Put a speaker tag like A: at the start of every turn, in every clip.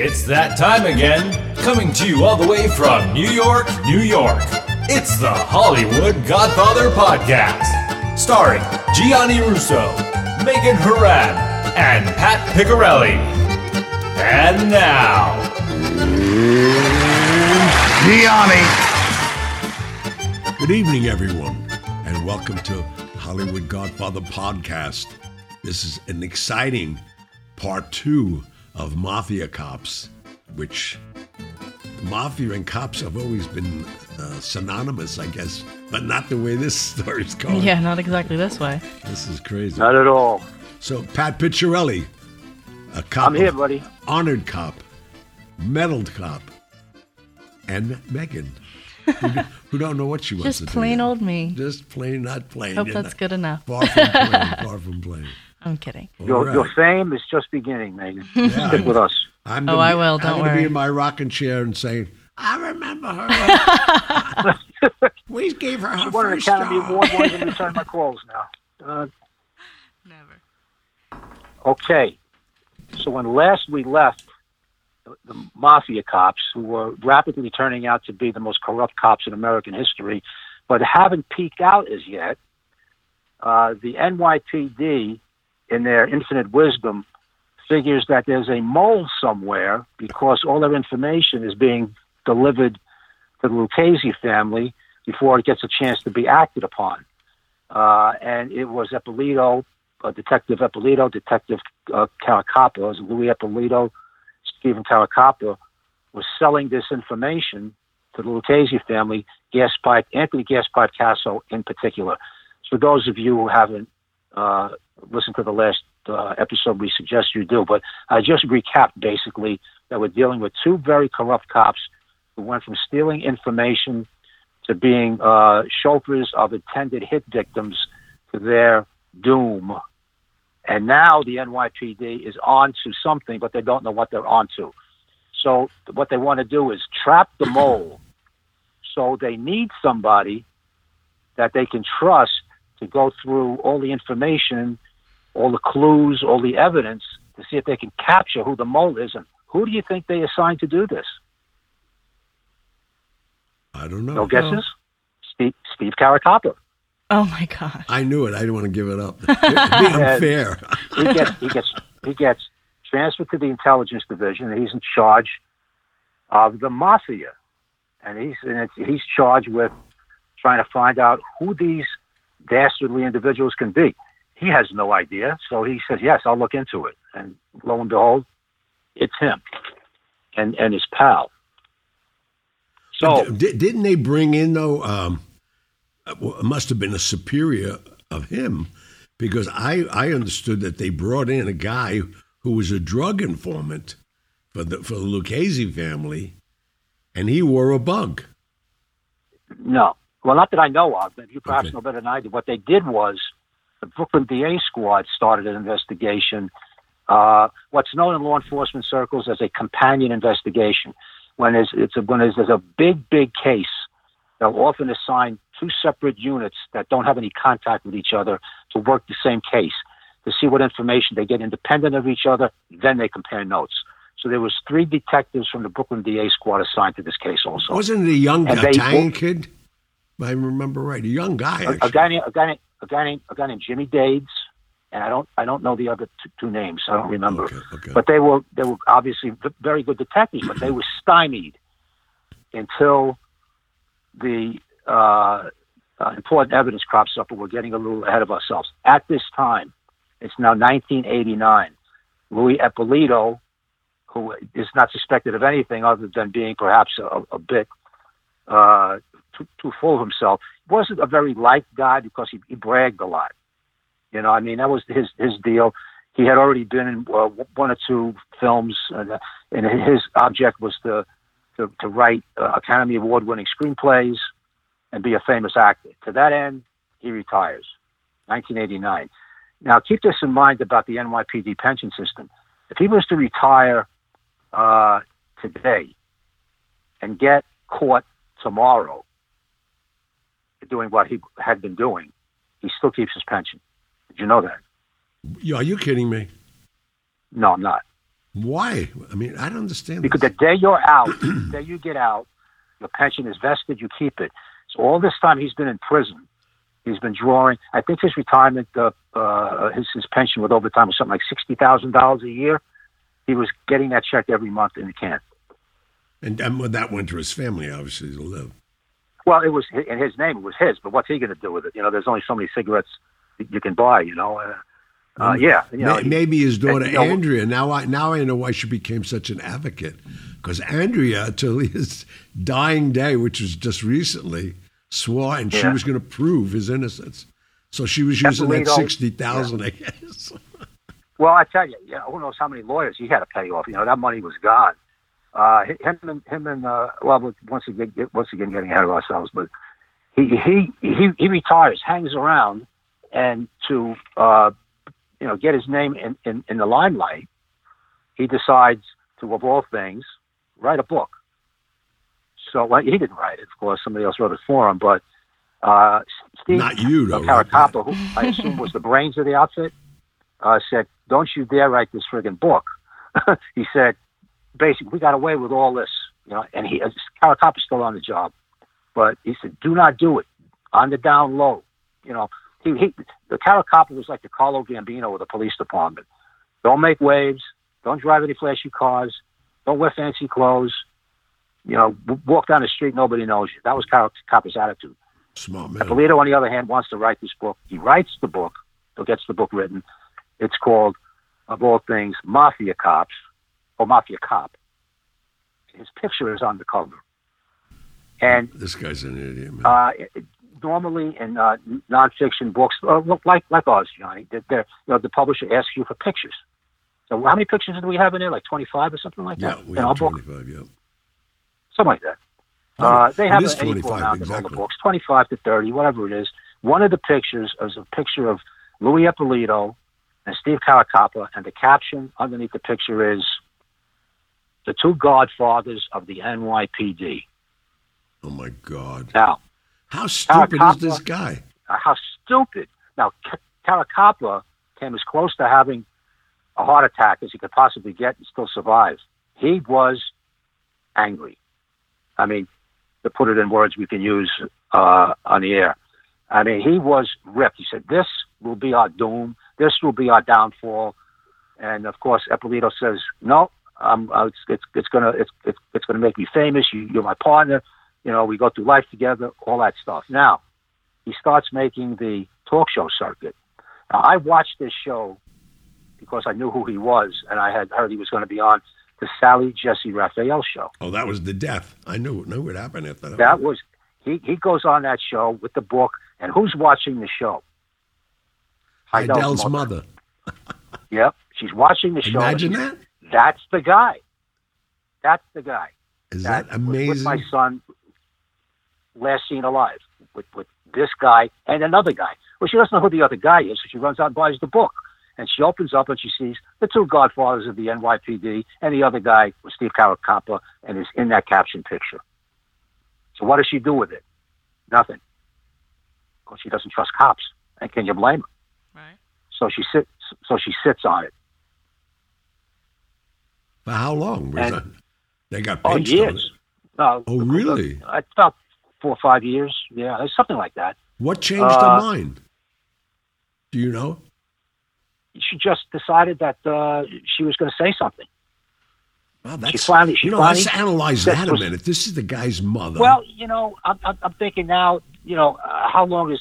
A: It's that time again, coming to you all the way from New York, New York. It's the Hollywood Godfather Podcast, starring Gianni Russo, Megan Haran, and Pat Picciarelli. And now,
B: Gianni.
C: Good evening, everyone, and welcome to Hollywood Godfather Podcast. This is an exciting part two of Mafia Cops, which Mafia and cops have always been uh, synonymous, I guess, but not the way this story's going.
D: Yeah, not exactly this way.
C: This is crazy.
B: Not at all.
C: So, Pat Picciarelli, a cop,
B: I'm here, buddy.
C: honored cop, medaled cop, and Megan, who, who don't know what she wants
D: Just
C: to do
D: plain
C: yet.
D: old me.
C: Just plain, not plain.
D: Hope
C: you
D: that's
C: know.
D: good enough.
C: Far from plain. far from plain.
D: I'm kidding.
B: Your,
C: right.
B: your fame is just beginning, Megan.
C: Yeah.
B: Stick with us.
C: I'm
D: Oh,
C: gonna
D: I
C: be-
D: will,
C: I'm
D: don't
C: gonna be in my rocking chair and saying, "I remember her. we gave her her
B: She won an
C: first
B: Academy
C: job."
B: Award. Won't even return my calls now. Uh,
D: Never.
B: okay. So when last we left, the, the mafia cops, who were rapidly turning out to be the most corrupt cops in American history, but haven't peaked out as yet, uh, the NYPD, in their infinite wisdom, figures that there's a mole somewhere because all their information is being delivered to the Lucchese family before it gets a chance to be acted upon. Uh, and it was Eppolito, uh, Detective Eppolito, Detective uh, Caracappa, was Louis Eppolito, Stephen Caracappa, was selling this information to the Lucchese family, gas pipe, Anthony Gas Pipe Casso in particular. So for those of you who haven't uh, listened to the last uh, episode, we suggest you do. But I just recapped basically that we're dealing with two very corrupt cops who went from stealing information to being uh, chauffeurs of intended hit victims to their doom. And now the NYPD is on to something, but they don't know what they're on to. So what they want to do is trap the mole. So they need somebody that they can trust to go through all the information, all the clues, all the evidence to see if they can capture who the mole is. And who do you think they assigned to do this?
C: I don't know.
B: No guesses? Steve, Steve Caracappa.
D: Oh my god.
C: I knew it. I didn't want to give it up. It'd be unfair.
B: he gets he gets he gets transferred to the intelligence division and he's in charge of the mafia and he's and it's, he's charged with trying to find out who these dastardly individuals can be he has no idea so he says yes i'll look into it and lo and behold it's him and and his pal so
C: Di- didn't they bring in though? Um, well, it must have been a superior of him, because I I understood that they brought in a guy who was a drug informant for the for the Lucchese family, and he wore a bug.
B: No. Well, not that I know of, but you perhaps
C: Okay.
B: know better than I do. What they did was the Brooklyn DA squad started an investigation, uh, what's known in law enforcement circles as a companion investigation. When there's, it's a, when there's, there's a big, big case, they'll often assign two separate units that don't have any contact with each other to work the same case to see what information they get independent of each other. Then they compare notes. So there was three detectives from the Brooklyn DA squad assigned to this case also.
C: Wasn't it a young Italian kid? I remember right, a young guy.
B: a, a guy named a guy named a guy named a guy named Jimmy Dades, and I don't I don't know the other t- two names. I don't remember.
C: Okay, okay.
B: But they were they were obviously v- very good detectives, but they were stymied until the uh, uh, important evidence crops up, and we're getting a little ahead of ourselves. At this time, it's now 1989. Louis Eppolito, who is not suspected of anything other than being perhaps a, a bit uh, too, too full of himself, He wasn't a very liked guy because he, he bragged a lot. You know, I mean, that was his his deal. He had already been in uh, one or two films, and, uh, and his object was to to, to write uh, Academy Award winning screenplays and be a famous actor. To that end, he retires, 1989. Now, keep this in mind about the NYPD pension system. If he was to retire uh, today and get caught tomorrow doing what he had been doing, he still keeps his pension. Did you know that?
C: Are you kidding me?
B: No, I'm not.
C: Why? I mean, I don't understand.
B: Because
C: this.
B: the day you're out, the day you get out, your pension is vested, you keep it. So all this time he's been in prison. He's been drawing. I think his retirement, uh, uh, his his pension with overtime was something like sixty thousand dollars a year. He was getting that check every month in the can.
C: And, and that went to his family, obviously, to live.
B: Well, it was in his name. It was his. But what's he going to do with it? You know, there's only so many cigarettes you can buy. You know. Uh, uh, yeah, you know,
C: Maybe his daughter
B: and, you know,
C: Andrea. Now I now I know why she became such an advocate. Because Andrea, till his dying day, which was just recently, swore and she was going to prove his innocence. So she was using that sixty thousand, I guess.
B: Well, I tell you, you know, who knows how many lawyers he had to pay off. You know, that money was gone. Uh, him and him and uh, well, once again, once again, getting ahead of ourselves, but he he he, he retires, hangs around, and to uh, you know get his name in, in, in the limelight, he decides to, of all things, write a book. So well, he didn't write it, of course. Somebody else wrote it for him, but uh, Steve
C: Not you, though,
B: Caracappa, who I assume was the brains of the outfit, uh, said, "Don't you dare write this friggin' book." he said, "Basically, we got away with all this, you know." And he, uh, Caracappa's still on the job, but he said, "Do not do it on the down low." You know, he, he the Caracappa was like the Carlo Gambino of the police department. Don't make waves. Don't drive any flashy cars. Don't wear fancy clothes. You know, walk down the street, nobody knows you. That was Caracappa's attitude.
C: Smart man.
B: Polito, on the other hand, wants to write this book. He writes the book, or gets the book written. It's called, of all things, Mafia Cops, or Mafia Cop. His picture is on the cover. And
C: This guy's an idiot, man.
B: uh, it- normally in uh, nonfiction books, uh, look like like ours, Johnny, they're, you know, the publisher asks you for pictures. So how many pictures do we have in there? Like 25 or something like
C: yeah,
B: that?
C: we
B: in
C: have
B: book?
C: twenty-five. Yeah.
B: something like that.
C: No,
B: Uh, they have an equal
C: 25,
B: amount all
C: exactly.
B: the books, 25 to 30, whatever it is. One of the pictures is a picture of Louis Eppolito and Steve Caracappa, and the caption underneath the picture is the two godfathers of the NYPD.
C: Oh my God!
B: Now,
C: How stupid is this guy?
B: uh, how stupid. Now, Ca- Caracappa came as close to having a heart attack as he could possibly get and still survive. He was angry. I mean, to put it in words we can use uh, on the air. I mean, he was ripped. He said, "This will be our doom. This will be our downfall." And of course, Eppolito says, "No, um, uh, it's it's it's gonna it's it's, it's gonna make me famous. You, you're my partner. You know, we go through life together. All that stuff." Now, he starts making the talk show circuit. Now, I watched this show because I knew who he was, and I had heard he was going to be on the Sally Jessy Raphael show.
C: Oh, that was the death. I knew knew what happened after that.
B: That was he. He goes on that show with the book, and who's watching the show?
C: Hydell's mother.
B: Yep, she's watching the show.
C: Imagine that.
B: That's the guy. That's the guy.
C: Is that
B: was With
C: amazing?
B: my son, last seen alive, with with this guy and another guy. Well, she doesn't know who the other guy is, so she runs out and buys the book. And she opens up and she sees the two godfathers of the NYPD and the other guy was Steve Caracappa and is in that caption picture. So what does she do with it? Nothing. Because she doesn't trust cops. And can you blame her?
D: Right.
B: So she sits. So she sits on it.
C: For how long? Was
B: And-?
C: They got
B: Oh, years. No,
C: Oh, really?
B: uh, about four or five years. Yeah, something like that.
C: What changed
B: Uh,
C: her mind? Do you know?
B: She just decided that uh, she was going to say something.
C: Wow, that's,
B: finally- she
C: you know,
B: finally
C: let's analyze that a minute. This is the guy's mother.
B: Well, you know, I'm, I'm, I'm thinking now. You know, uh, how long is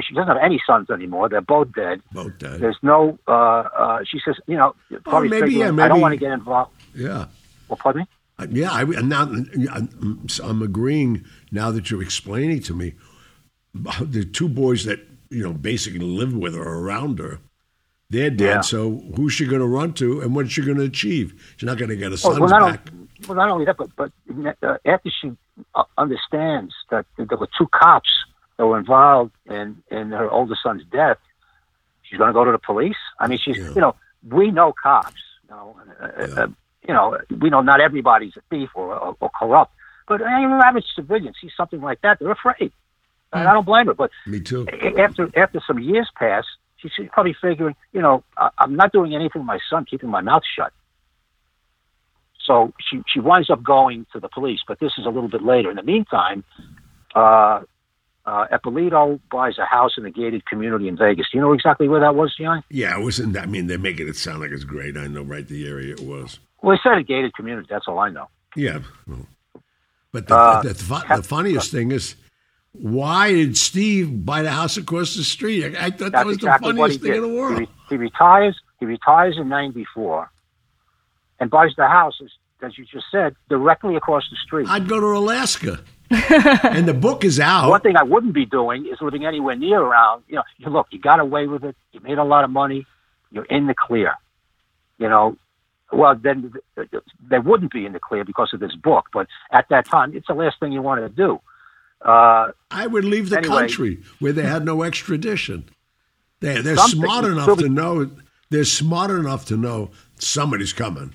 B: she, doesn't have any sons anymore? They're both dead.
C: both dead.
B: There's no. Uh, uh, she says, you know, probably
C: maybe,
B: figuring,
C: yeah,
B: I don't want to get involved.
C: Yeah.
B: Well, pardon me.
C: Uh, Yeah, I, and now I'm, I'm agreeing now that you're explaining to me the two boys that you know basically live with her around her. They're dead.
B: Yeah.
C: So who's she going to run to, and what's she going to achieve? She's not going to get a son
B: well, not
C: back.
B: only, well, not only that, but but uh, after she uh, understands that there were two cops that were involved in in her older son's death, she's going to go to the police. I mean, she's
C: Yeah.
B: you know we know cops. You know, uh,
C: Yeah.
B: uh, you know we know not everybody's a thief or or, or corrupt, but uh, even average civilians see something like that, they're afraid. And I don't blame her, but
C: Me too.
B: after after some years pass, she's probably figuring, you know, I, I'm not doing anything my son, keeping my mouth shut. So she she winds up going to the police, but this is a little bit later. In the meantime, uh, uh, Eppolito buys a house in a gated community in Vegas. Do you know exactly where that was, John?
C: Yeah, it wasn't. I mean, they're making it sound like it's great. I know right the area it was.
B: Well, they said a gated community. That's all I know.
C: Yeah, well, but the,
B: Uh,
C: the, the, the funniest thing is, why did Steve buy the house across the street? I, I thought that was
B: exactly
C: the funniest thing
B: did.
C: in the world.
B: re- he retires. He retires in '94, and buys the house, as, as you just said, directly across the street.
C: I'd go to Alaska, and the book is out.
B: One thing I wouldn't be doing is living anywhere near around. You know, you look, you got away with it. You made a lot of money. You're in the clear. You know, well then they wouldn't be in the clear because of this book. But at that time, it's the last thing you wanted to do. Uh,
C: I would leave the
B: Anyway.
C: country where they had no extradition. They, they're smart enough to know. They're smart enough to know somebody's coming.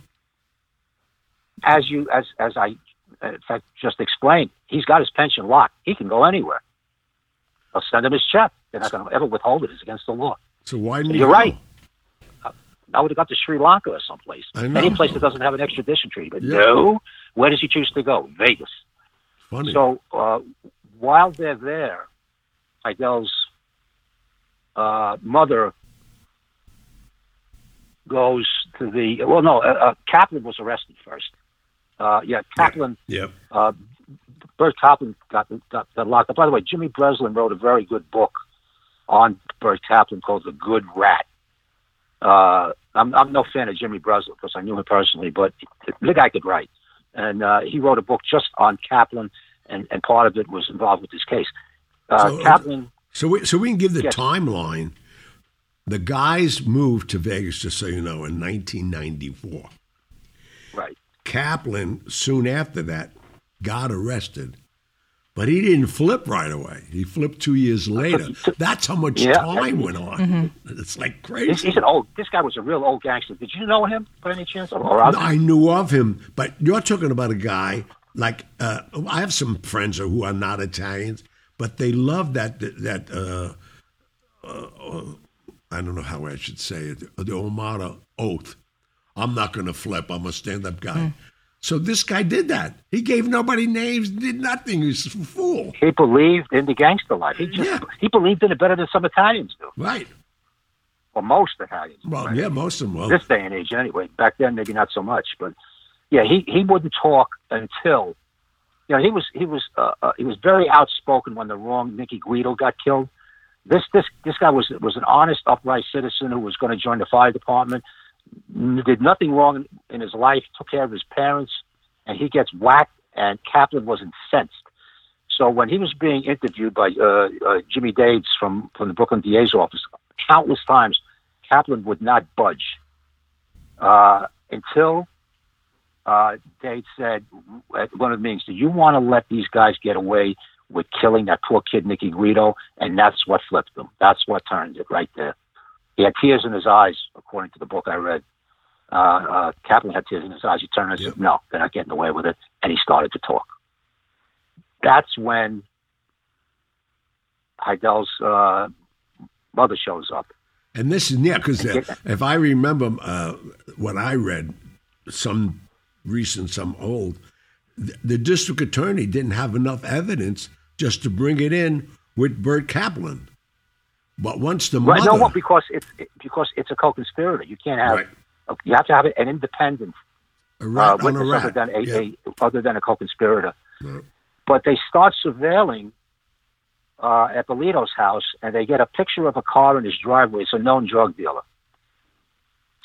B: as you as as I in fact just explained, he's got his pension locked. He can go anywhere. They'll send him his check. They're not going to ever withhold it. It's against the law.
C: So why didn't you
B: You're
C: go?
B: right. I would have got to Sri Lanka or someplace. Any place that doesn't have an extradition treaty. But
C: Yeah.
B: no, where does he choose to go? Vegas.
C: Funny.
B: So uh, while they're there, Hydell's uh, mother goes to the well. No, uh, uh, Kaplan was arrested first. Uh, yeah, Kaplan.
C: yep.
B: Uh, Bert Kaplan got, got got locked up. By the way, Jimmy Breslin wrote a very good book on Bert Kaplan called "The Good Rat." Uh, I'm I'm no fan of Jimmy Breslin because I knew him personally, but the guy could write, and uh, he wrote a book just on Kaplan, and and part of it was involved with this case. Uh,
C: So-
B: Kaplan,
C: So we, so we can give the
B: Yes.
C: timeline. The guys moved to Vegas, just so you know, in 1994.
B: Right?
C: Kaplan, soon after that, got arrested, but he didn't flip right away. He flipped two years later. That's how much
B: Yeah.
C: time went on. It's like crazy.
B: he's an old. This guy was a real old gangster. Did you know him by any chance? Or, or
C: No, I knew of him, but you're talking about a guy like uh, I have some friends who are not Italians, but they love that that uh, uh, I don't know how I should say it the Omertà oath. I'm not going to flip. I'm a stand-up guy. So this guy did that. He gave nobody names, did nothing. He's a fool.
B: he believed in the gangster life. He just
C: Yeah.
B: he believed in it better than some Italians do,
C: Right.
B: Well, most Italians.
C: Well,
B: right?
C: yeah, most of them. Well,
B: this day and age anyway. Back then, maybe not so much, but yeah, he he wouldn't talk until you know he was he was uh, uh, he was very outspoken when the wrong Nicky Guido got killed. This this this guy was was an honest, upright citizen who was going to join the fire department. Did nothing wrong in, his life. Took care of his parents, and he gets whacked. And Kaplan was incensed. So when he was being interviewed by uh, uh, Jimmy Dades from from the Brooklyn DA's office, countless times, Kaplan would not budge uh, until uh, said at one of the meetings, "Do you want to let these guys get away with killing that poor kid Nicky Guido?" And that's what flipped them. That's what turned it right there. He had tears in his eyes, according to the book I read. Uh, uh, Kaplan had tears in his eyes. He turned and
C: Yep.
B: said, "No, they're not getting away with it," and he started to talk. That's when Hydell's uh, mother shows up.
C: And this is yeah, because if I remember uh, what I read, some recent, some old, th- the district attorney didn't have enough evidence just to bring it in with Bert Kaplan. But once the
B: Right?
C: mother,
B: No, well, because it's it, because it's a co-conspirator. You can't have.
C: Right.
B: You have to have an independent
C: a
B: uh,
C: rat on a
B: witness other than a,
C: yeah.
B: a other than a co-conspirator.
C: Right.
B: But they start surveilling uh, Eppolito's house, and they get a picture of a car in his driveway. It's a known drug dealer.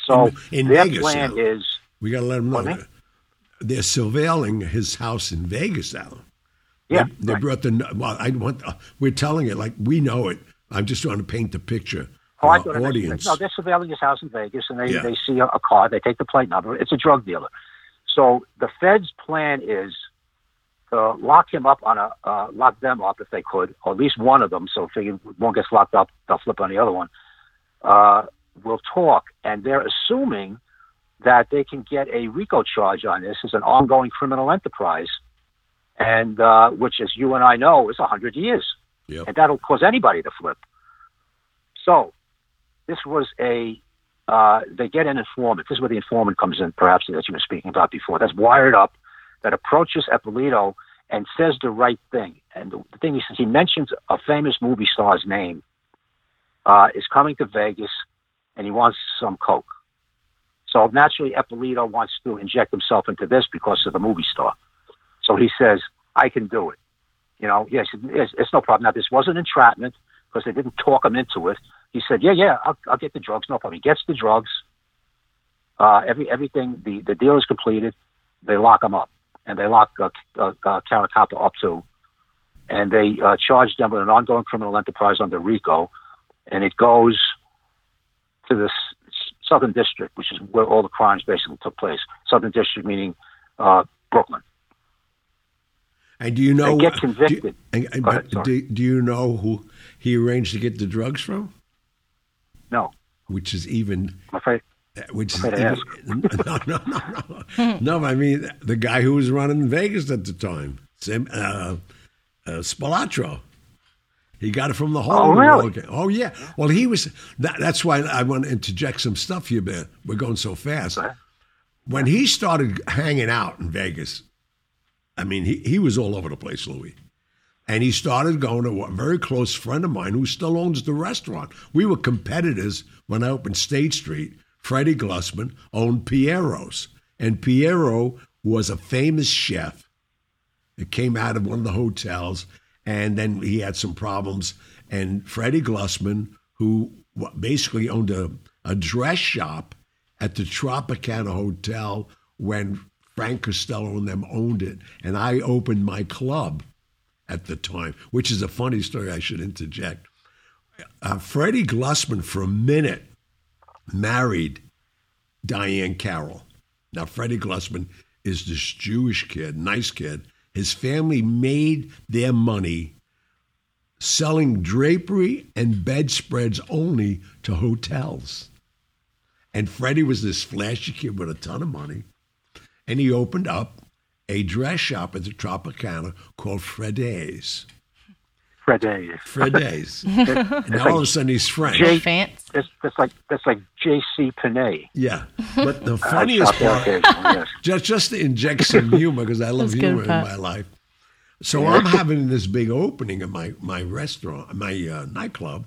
B: So
C: In- in
B: their
C: Vegas
B: plan
C: now.
B: is
C: we got to let them know.
B: Me?
C: They're surveilling his house in Vegas now.
B: yeah.
C: They, they
B: right.
C: brought the well. I want. Uh, we're telling it like we know it. I'm just trying to paint the picture
B: Oh, I it-
C: audience.
B: No, they're surveilling his house in Vegas, and they,
C: Yeah.
B: they see a, car. They take the plate number. It's a drug dealer. So the Fed's plan is to lock him up on a uh, lock them up if they could, or at least one of them. So if one gets locked up, they'll flip on the other one. Uh, will talk, and they're assuming that they can get a RICO charge on this as an ongoing criminal enterprise, and uh, which, as you and I know, is a hundred years
C: Yep.
B: and that'll cause anybody to flip. So, this was a uh, they get an informant. This is where the informant comes in, perhaps that you were speaking about before. That's wired up, that approaches Eppolito and says the right thing. And the, the thing says he mentions a famous movie star's name, uh, is coming to Vegas, and he wants some coke. So naturally, Eppolito wants to inject himself into this because of the movie star. So he says, "I can do it." You know, yes, it's, no problem. Now, this wasn't entrapment because they didn't talk him into it. He said, "Yeah, yeah, I'll, I'll get the drugs, no problem." He gets the drugs. Uh, every everything, the the deal is completed. They lock him up, and they lock uh, uh, uh, up too, and they uh, charge them with an ongoing criminal enterprise under RICO, and it goes to the s- Southern District, which is where all the crimes basically took place. Southern District meaning uh, Brooklyn.
C: And do you know?
B: They get
C: do you-
B: convicted.
C: and- and-
B: ahead,
C: do, do you know who he arranged to get the drugs from?
B: No,
C: Which is even
B: I'm afraid.
C: which is
B: Afraid to
C: even, no, no, no, no, no. I mean, the guy who was running Vegas at the time, Sim, uh, uh, Spilotro. He got it from the hole.
B: Oh, really?
C: game. Oh, yeah. Well, he was. That, that's why I want to interject some stuff here, but we're going so fast. When he started hanging out in Vegas, I mean, he, he was all over the place, Louis. And he started going to a very close friend of mine who still owns the restaurant. We were competitors when I opened State Street. Freddie Glusman owned Piero's. And Piero was a famous chef. It came out of one of the hotels, and then he had some problems. And Freddie Glusman, who basically owned a, a dress shop at the Tropicana Hotel when Frank Costello and them owned it, and I opened my club at the time, which is a funny story I should interject. Uh, Freddie Glusman, for a minute, married Diahann Carroll. Now, Freddie Glusman is this Jewish kid, nice kid. His family made their money selling drapery and bedspreads only to hotels. And Freddie was this flashy kid with a ton of money. And he opened up a dress shop at the Tropicana called Fred's.
B: Fred Davis.
C: Fred's. and now all of a sudden he's French.
B: Jay-
D: Fance.
B: That's, that's like that's like J.C. Panay.
C: Yeah. But the funniest part,
B: occasionally, yes.
C: just just to inject some humor because I love humor in my life. So I'm having this big opening at my my restaurant, my uh, nightclub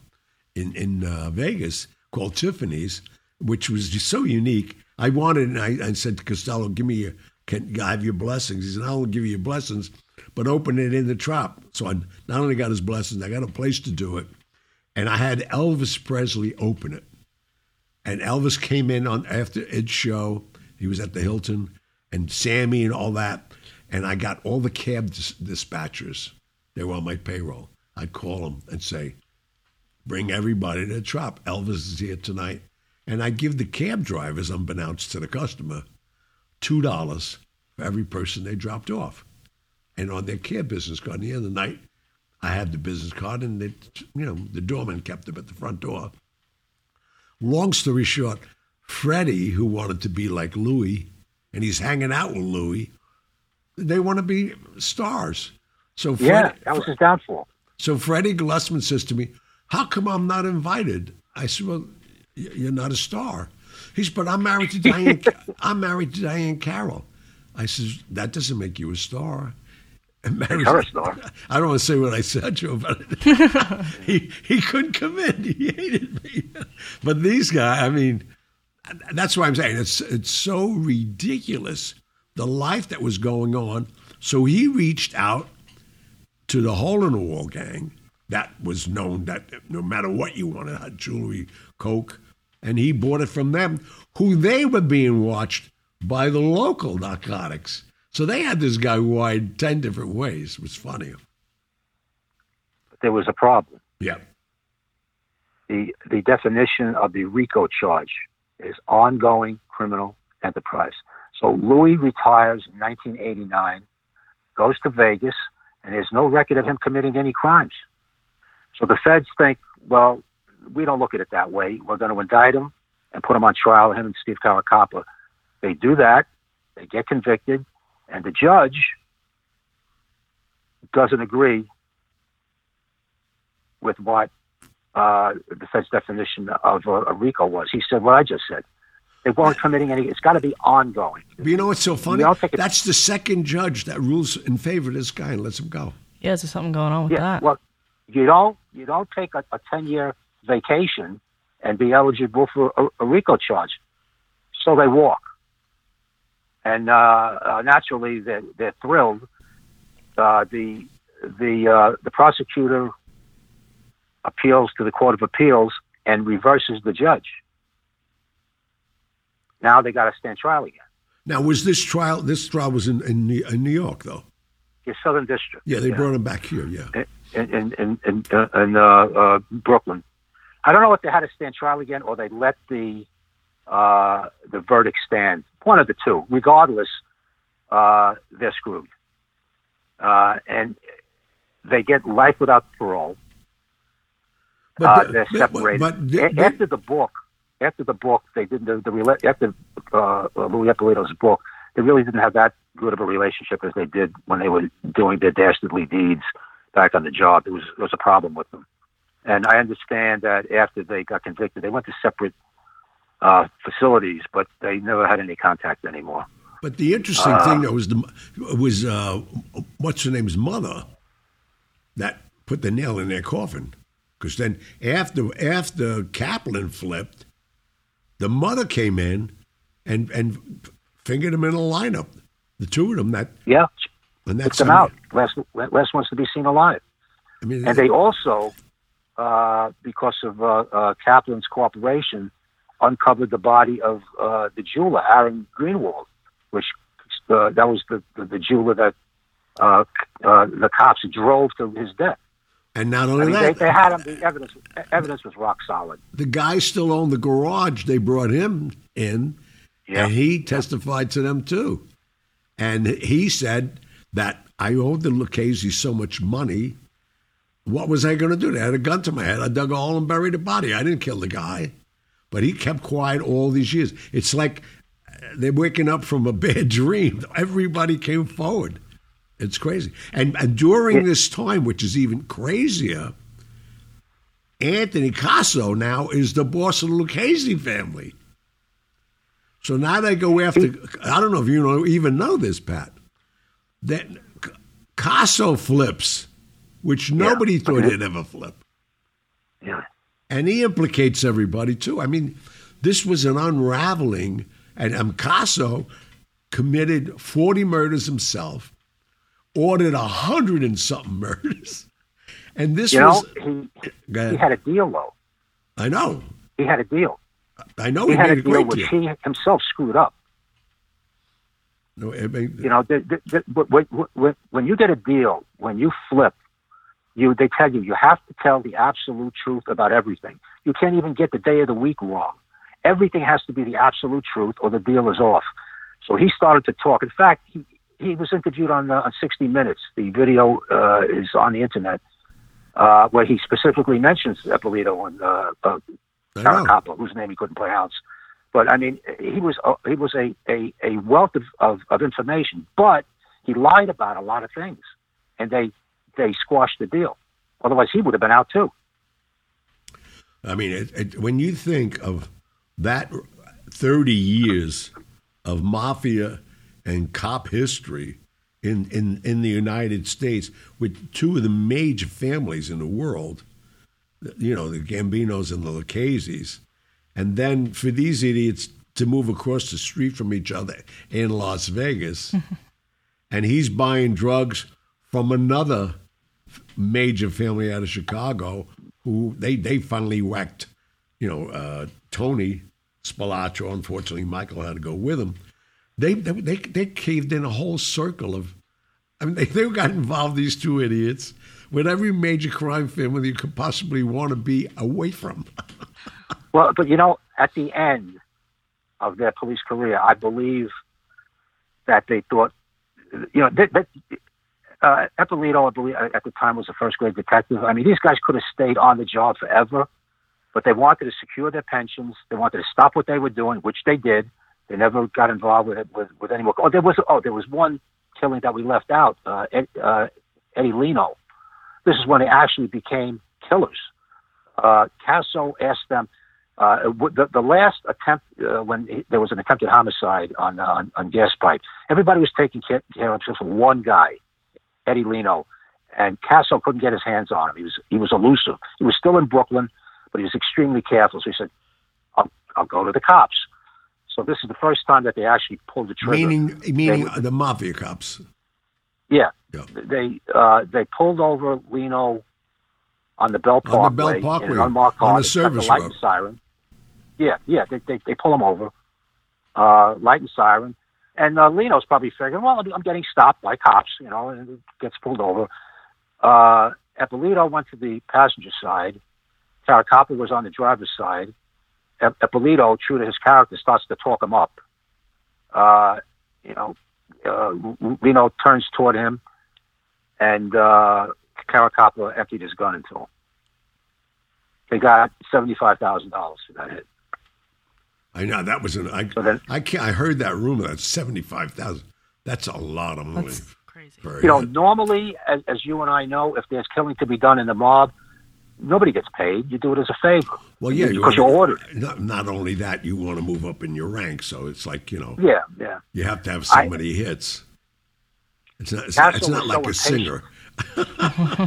C: in in uh, Vegas called Tiffany's, which was just so unique. I wanted, and I, I said to Costello, "Give me your, can I have your blessings?" He said, "I'll give you your blessings, but open it in the trop." So I not only got his blessings, I got a place to do it, and I had Elvis Presley open it. And Elvis came in on after Ed's show. He was at the Hilton, and Sammy and all that. And I got all the cab dis- dispatchers. They were on my payroll. I'd call them and say, "Bring everybody to the trop. Elvis is here tonight." And I give the cab drivers, unbeknownst to the customer, two dollars for every person they dropped off. And on their cab business card, the end of the night, I had the business card, and they, you know, the doorman kept them at the front door. Long story short, Freddie, who wanted to be like Louis, and he's hanging out with Louis, they want to be stars. So Fred,
B: Yeah, that was his downfall.
C: so Freddie Glusman says to me, "How come I'm not invited?" I said, "Well, you're not a star." He said, "But I'm married to Diahann. I'm married to Diahann Carroll." I says, "That doesn't make you a star." And married-
B: a star.
C: I don't want to say what I said to him, but he he couldn't come in. He hated me. But these guys, I mean, that's why I'm saying it's it's so ridiculous the life that was going on. So he reached out to the hole in the wall gang that was known that no matter what you wanted, jewelry, coke, and he bought it from them, who they were being watched by the local narcotics. So they had this guy wired ten different ways. It was funny.
B: There was a problem.
C: Yeah.
B: The the definition of the RICO charge is ongoing criminal enterprise. So Louis retires in 1989, goes to Vegas, and there's no record of him committing any crimes. So the feds think, well, we don't look at it that way. We're going to indict him and put him on trial, him and Steve Caracappa. They do that. They get convicted, and the judge doesn't agree with what uh, the defense definition of uh, a RICO was. He said what I just said. They weren't committing any. It's got to be ongoing.
C: But you know what's so funny?
B: it-
C: That's the second judge that rules in favor of this guy and lets him go.
D: Yeah, is there something going on with
B: Yeah.
D: that?
B: Well, you don't you don't take a, a ten year vacation and be eligible for a, a RICO charge. So they walk, and uh, uh, naturally they're, they're thrilled. Uh, the the uh, the prosecutor appeals to the Court of Appeals and reverses the judge. Now they got to stand trial again.
C: Now, was this trial? This trial was in in New, in New York, though.
B: Your Southern District.
C: Yeah, they brought him back here. Yeah.
B: in in in, in, uh, in uh, uh, Brooklyn. I don't know if they had to stand trial again or they let the uh, the verdict stand. One of the two. Regardless, uh, they're screwed, uh, and they get life without parole. uh,
C: the-
B: they're separated.
C: But,
B: A-
C: the-
B: after the book, after the book, they did the, the after uh, Louis Eppolito's book. They really didn't have that good of a relationship as they did when they were doing their dastardly deeds back on the job. There was there was a problem with them, and I understand that after they got convicted, they went to separate uh, facilities, but they never had any contact anymore.
C: But the interesting
B: Uh,
C: thing though was the was uh, what's her name's mother that put the nail in their coffin. Because then after after Kaplan flipped, the mother came in and and fingered him in a lineup. The two of them that
B: Yeah,
C: and that's
B: them out. Last last wants to be seen alive.
C: I mean,
B: And they also, uh, because of uh, uh, Kaplan's cooperation, uncovered the body of uh, the jeweler, Aaron Greenwald, which uh, that was the, the, the jeweler that uh, uh, the cops drove to his death.
C: and not
B: I
C: only
B: mean, they,
C: that,
B: they had him. The evidence, evidence was rock solid.
C: the guy still owned the garage. They brought him in,
B: Yeah.
C: and he testified to them too. And he said that I owed the Lucchese so much money. What was I going to do? They had a gun to my head. I dug a hole and buried the body. I didn't kill the guy, but he kept quiet all these years. It's like uh, they're waking up from a bad dream. Everybody came forward. It's crazy. And, and during this time, which is even crazier, Anthony Casso now is the boss of the Lucchese family. So now they go after. I don't know if you know even know this, Pat. That Casso flips, which nobody thought he'd ever flip,
B: Yeah.
C: and he implicates everybody too. I mean, this was an unraveling, and Casso committed forty murders himself, ordered a hundred and something murders, and this
B: You know, he, he had a deal, though.
C: I know,
B: He had a deal.
C: I know.
B: He
C: He,
B: had a
C: made a
B: deal which
C: deal.
B: he himself screwed up.
C: No, I mean,
B: You know, the, the, the, when you get a deal, when you flip, you they tell you you have to tell the absolute truth about everything. You can't even get the day of the week wrong. Everything has to be the absolute truth, or the deal is off. So he started to talk. In fact, he he was interviewed on uh, on 60 Minutes. The video uh, is on the internet, uh, where he specifically mentions Eppolito and uh, uh. Caracappa, whose name he couldn't pronounce. But I mean, he was uh, he was a, a, a wealth of, of, of information, but he lied about a lot of things, and they they squashed the deal. Otherwise, he would have been out too.
C: I mean, it, it, when you think of that 30 years of mafia and cop history in, in, in the United States with two of the major families in the world, you know, the Gambinos and the Lucchese's, and then for these idiots to move across the street from each other in Las Vegas, and he's buying drugs from another major family out of Chicago who they, they finally whacked, you know, uh, Tony Spilotro. Unfortunately, Michael had to go with him. They, they, they, they caved in a whole circle of, I mean, they, they got involved, these two idiots, with every major crime family you could possibly want to be away from.
B: Well, but you know, at the end of their police career, I believe that they thought, you know, that uh, Eppolito, I believe, at the time was a first grade detective. I mean, these guys could have stayed on the job forever, but they wanted to secure their pensions. They wanted to stop what they were doing, which they did. They never got involved with it with, with any more. Oh, there was oh, there was one killing that we left out. Uh, Ed, uh, Eddie Lino. This is when they actually became killers. uh, Casso asked them. Uh, the, the last attempt uh, when he- there was an attempted homicide on uh, on, on gas pipe, everybody was taking care, care of for one guy, Eddie Lino, and Casso couldn't get his hands on him. He was he was elusive. He was still in Brooklyn, but he was extremely careful. So he said, "I'll I'll go to the cops." So this is the first time that they actually pulled the trigger.
C: Meaning, meaning
B: They-
C: the mafia cops.
B: Yeah,
C: Yeah.
B: they uh, they pulled over Lino on the Belt
C: On the
B: Parkway,
C: Belt
B: in an
C: Parkway,
B: unmarked
C: on
B: car.
C: a service
B: the light
C: road.
B: and siren. Yeah, yeah, they they, they pull him over, uh, light and siren, and uh, Lino's probably figuring, well, I'm getting stopped by cops, you know, and gets pulled over. Uh, Eppolito went to the passenger side. Caracappa was on the driver's side. Ep- Eppolito, true to his character, starts to talk him up. Uh, you know, uh, Lino turns toward him, and uh, Caracappa emptied his gun into him. They got seventy-five thousand dollars for that hit.
C: I know that was an. I,
B: So then-
C: I can't. I heard that rumor. That's seventy five thousand. That's a lot of money.
D: That's crazy.
C: for
B: You know,
C: hit.
B: normally, as, as you and I know, if there's killing to be done in the mob, nobody gets paid. You do it as a favor.
C: well, yeah,
B: because you're
C: wanna-
B: ordered.
C: Not, not only that, you want to move up in your rank, so it's like you know
B: Yeah, yeah.
C: you have to have so
B: I-
C: many hits. It's not. It's,
B: Castle
C: not, it's not
B: was
C: like
B: so
C: a singer.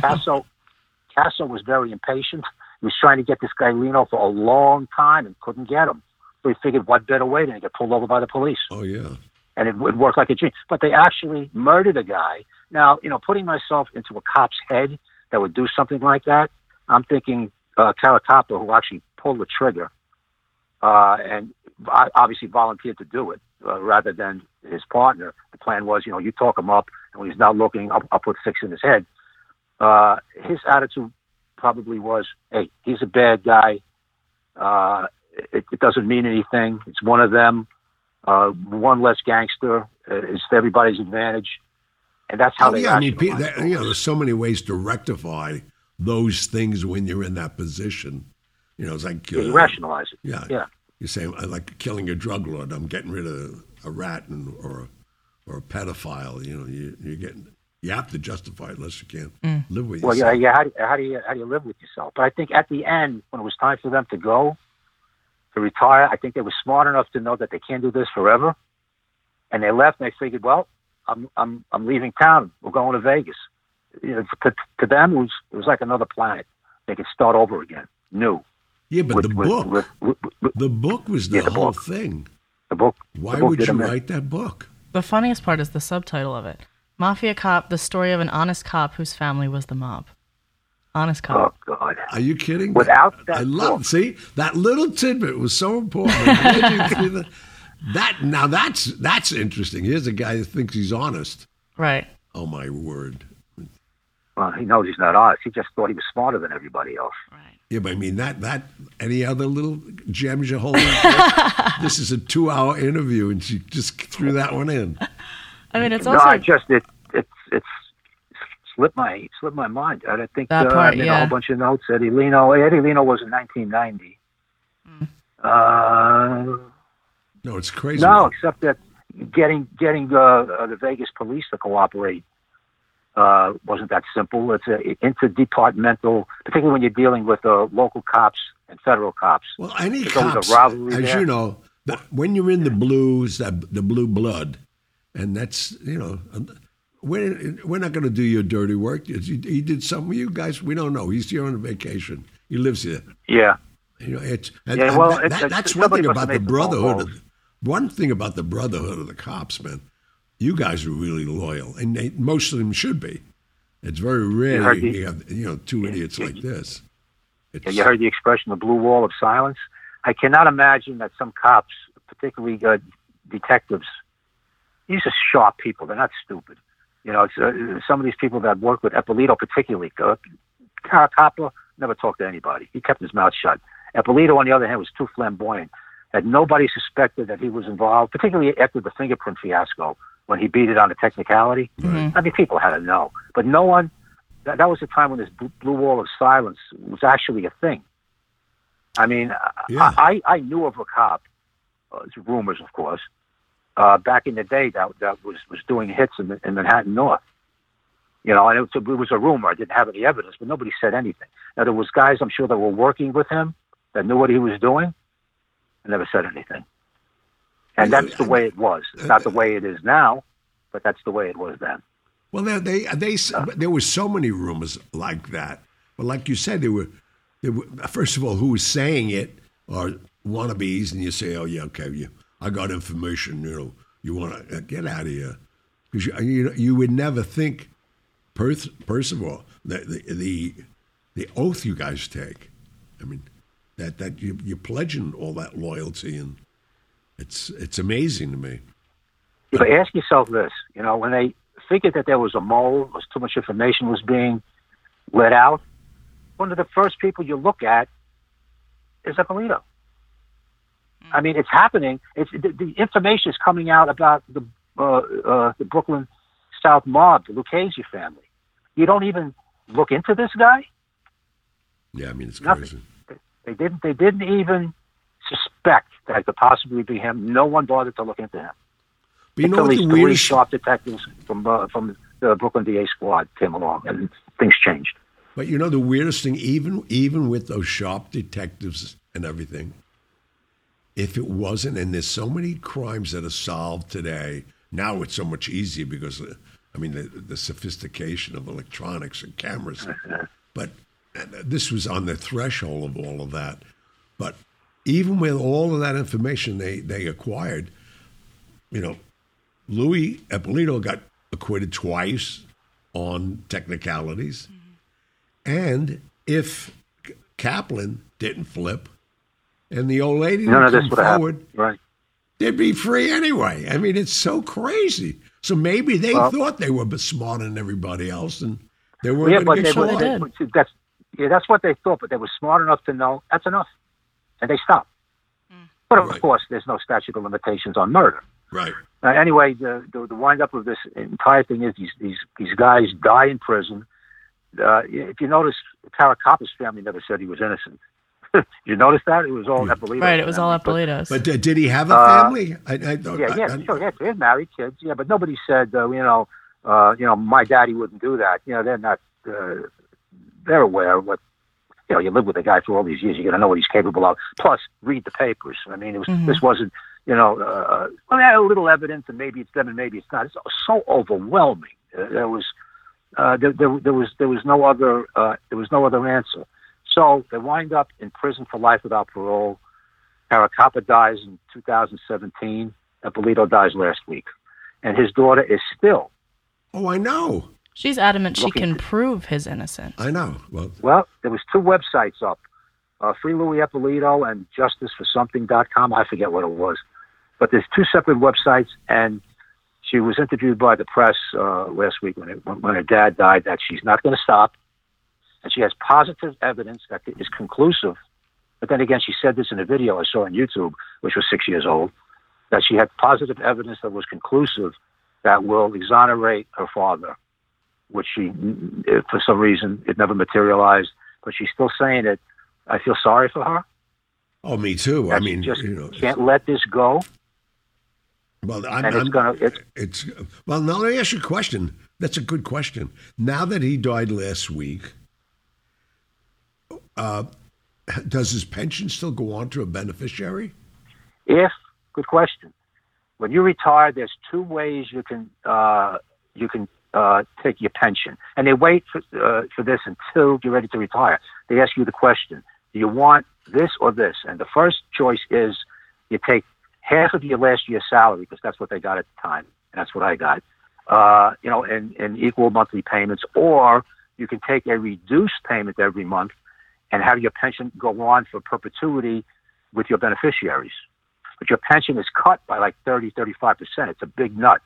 B: Casso, Casso was very impatient. He was trying to get this guy Lino for a long time and couldn't get him. He figured, what better way than to get pulled over by the police?
C: Oh yeah.
B: and it would work like a dream. But they actually murdered a guy. Now, you know, putting myself into a cop's head that would do something like that, I'm thinking uh, Caracappa, who actually pulled the trigger, uh, and obviously volunteered to do it uh, rather than his partner. The plan was, you know, you talk him up, and when he's not looking, I'll, I'll put six in his head. Uh, his attitude probably was, hey, he's a bad guy. Uh, it, it doesn't mean anything. It's one of them uh, one less gangster uh, is to everybody's advantage, and that's how
C: Oh,
B: they.
C: yeah, I mean, pe- that, you know, there's so many ways to rectify those things when you're in that position. You know, it's like
B: Yeah, you
C: uh,
B: rationalize it.
C: Yeah,
B: yeah.
C: You say I like killing a drug lord. I'm getting rid of a rat and, or a, or a pedophile. You know, you you're getting you have to justify it unless you can't live with
B: Well, yeah, yeah. How do, how do you how do you live with yourself? But I think at the end, when it was time for them to go to retire, I think they were smart enough to know that they can't do this forever, and they left. and They figured, well, I'm I'm I'm leaving town. We're going to Vegas. You know, to, to them, it was it was like another planet. They could start over again, new.
C: Yeah, but
B: with,
C: the
B: with-
C: book,
B: with, with, with
C: the book was the
B: Yeah, the
C: whole
B: book.
C: thing.
B: the book.
C: Why
B: the book
C: would you
B: them in.
C: write that book?
D: The funniest part is the subtitle of it Mafia Cop, the story of an honest cop whose family was the mob. Honest
B: Oh
D: cop.
B: God.
C: Are you kidding?
B: Without that
C: I love.
B: book-
C: See that little tidbit was so important. I'm glad you threw that- that now that's that's interesting. Here's a guy who thinks he's honest.
D: Right.
C: Oh my word!
B: Well, he knows he's not honest. He just thought he was smarter than everybody else.
D: Right.
C: Yeah, but I mean that that any other little gems you hold? in? this is a two-hour interview, and she just threw that one in.
D: I mean, it's
B: no,
D: also.
B: I just it it's it's slipped my slipped my mind. I don't think
D: That
B: uh,
D: part,
B: I made a
D: yeah.
B: whole bunch of notes. Eddie Lino, Eddie Lino was in 1990.
D: Hmm.
B: Uh,
C: No, it's crazy.
B: no, except that getting getting uh, uh, the Vegas police to cooperate uh, wasn't that simple. It's a interdepartmental, particularly when you're dealing with uh, local cops and federal cops.
C: Well, any
B: There's always a rivalry
C: as
B: there.
C: you know, that when you're in the blues, that the blue blood, and that's you know, we're we're not going to do your dirty work. He, he did some. You guys, we don't know. He's here on vacation. He lives here.
B: Yeah,
C: You know, it's and,
B: Yeah, well, it's-
C: that-
B: it's-
C: that's one thing about the
B: made some phone
C: brotherhood. Of, one thing about the brotherhood of the cops, man. You guys are really loyal, and they, most of them should be. It's very rare you,
B: the-
C: you have you know two idiots like this.
B: Yeah, you heard the expression, the blue wall of silence. I cannot imagine that some cops, particularly uh, detectives, these are sharp people. They're not stupid. You know, uh, some of these people that work with Eppolito, particularly, uh, Caracappa never talked to anybody. He kept his mouth shut. Eppolito, on the other hand, was too flamboyant. That nobody suspected that he was involved, particularly after the fingerprint fiasco when he beat it on a technicality. I mean, people had to know, but no one. That, that was the time when this blue wall of silence was actually a thing. I mean,
C: Yeah.
B: I, I I knew of a cop, uh, it's rumors, of course, uh, back in the day that that was was doing hits in, in Manhattan North. You know, and it was, a, it was a rumor. I didn't have any evidence, but nobody said anything. Now there was guys I'm sure that were working with him that knew what he was doing, and never said anything. And that's the way it was. It's not the way it is now, but that's the way it was then.
C: Well, they, they, they, there were so many rumors like that. But like you said, there were, there were first of all, who was saying it are wannabes, and you say, oh, yeah, okay, you, I got information, you know, you want to uh, get out of here. Because you, you, you would never think, first, first of all, the, the, the, the oath you guys take. I mean, that, that you, you're pledging all that loyalty, and it's, it's amazing to me.
B: But ask yourself this, you know, when they figured that there was a mole, was too much information was being let out, one of the first people you look at is Eppolito. I mean, it's happening. It's the, the information is coming out about the uh, uh, the Brooklyn South mob, the Lucchese family. You don't even look into this guy.
C: Yeah, I mean it's
B: Nothing.
C: crazy.
B: They, didn't. They didn't even suspect that it could possibly be him. No one bothered to look into him
C: But you know what
B: these
C: the weirdest
B: sharp detectives from uh, from the Brooklyn DA squad came along, and things changed.
C: But you know the weirdest thing, even even with those sharp detectives and everything, if it wasn't, and there's so many crimes that are solved today. Now it's so much easier because, I mean, the, the sophistication of electronics and cameras. But uh, this was on the threshold of all of that. But even with all of that information they they acquired, you know, Louis Eppolito got acquitted twice on technicalities. And if Kaplan didn't flip and the old lady
B: None of this
C: come
B: would
C: forward,
B: happened, right?
C: they'd be free anyway. I mean, it's so crazy. So maybe they
B: Well-
C: thought they were smarter than everybody else and they weren't
B: yeah, but
C: going to
B: they,
C: get
D: Sure
C: caught.
D: they
B: were,
D: did.
B: that's yeah, that's what they thought. But they were smart enough to know that's enough, and they stopped. But of
C: Right.
B: course, there's no statute of limitations on murder.
C: Right.
B: Uh, anyway, the, the the wind up of this entire thing is these these these guys die in prison. Uh, if you notice, Caracappa's family never said he was innocent. you notice that it was all Eppolito.
D: Right, it was all
B: family, but-
C: But uh, did he have a
B: Uh,
C: family? I, I thought,
B: Yeah, yeah,
C: I- I-
B: sure. Yeah, they had married kids. Yeah, but nobody said, uh, you know, uh, you know, my daddy wouldn't do that. You know, they're not. Uh, they're aware of what. You know, you live with a guy for all these years. You're going to know what he's capable of. Plus, read the papers. I mean, it was. This wasn't. You know, uh, well, they had a little evidence, and maybe it's them, and maybe it's not. It's so overwhelming. Uh, there was. Uh, there, there, there was there was no other uh, there was no other answer. So they wind up in prison for life without parole. Caracappa dies in 2017. Eppolito dies last week, and his daughter is still
C: oh, I know.
D: She's adamant she can
B: for-
D: prove his innocence.
C: I know. Well,
B: well. There was two websites up, uh, Free Louis Eppolito and JusticeForSomething.com. I forget what it was, but there's two separate websites, and she was interviewed by the press uh, last week when, it, when when her dad died that she's not going to stop, and she has positive evidence that is conclusive. But then again, she said this in a video I saw on YouTube, which was six years old, that she had positive evidence that was conclusive that will exonerate her father, which she, eh, for some reason, it never materialized. But she's still saying it. I feel sorry for her.
C: oh, me too. I mean,
B: just
C: you know,
B: can't let this go,
C: well, I'm,
B: and it's
C: I'm-
B: gonna. It's
C: It's well. Now let me ask you a question. That's a good question. Now that he died last week, uh, does his pension still go on to a beneficiary?
B: if good question. When you retire, there's two ways you can uh, you can uh, take your pension, and they wait for uh, for this until you're ready to retire. They ask you the question: Do you want this or this? And the first choice is you take half of your last year's salary because that's what they got at the time, and that's what I got. Uh, you know, in, in equal monthly payments, or you can take a reduced payment every month and have your pension go on for perpetuity with your beneficiaries but your pension is cut by like 30, 35%. It's a big nut.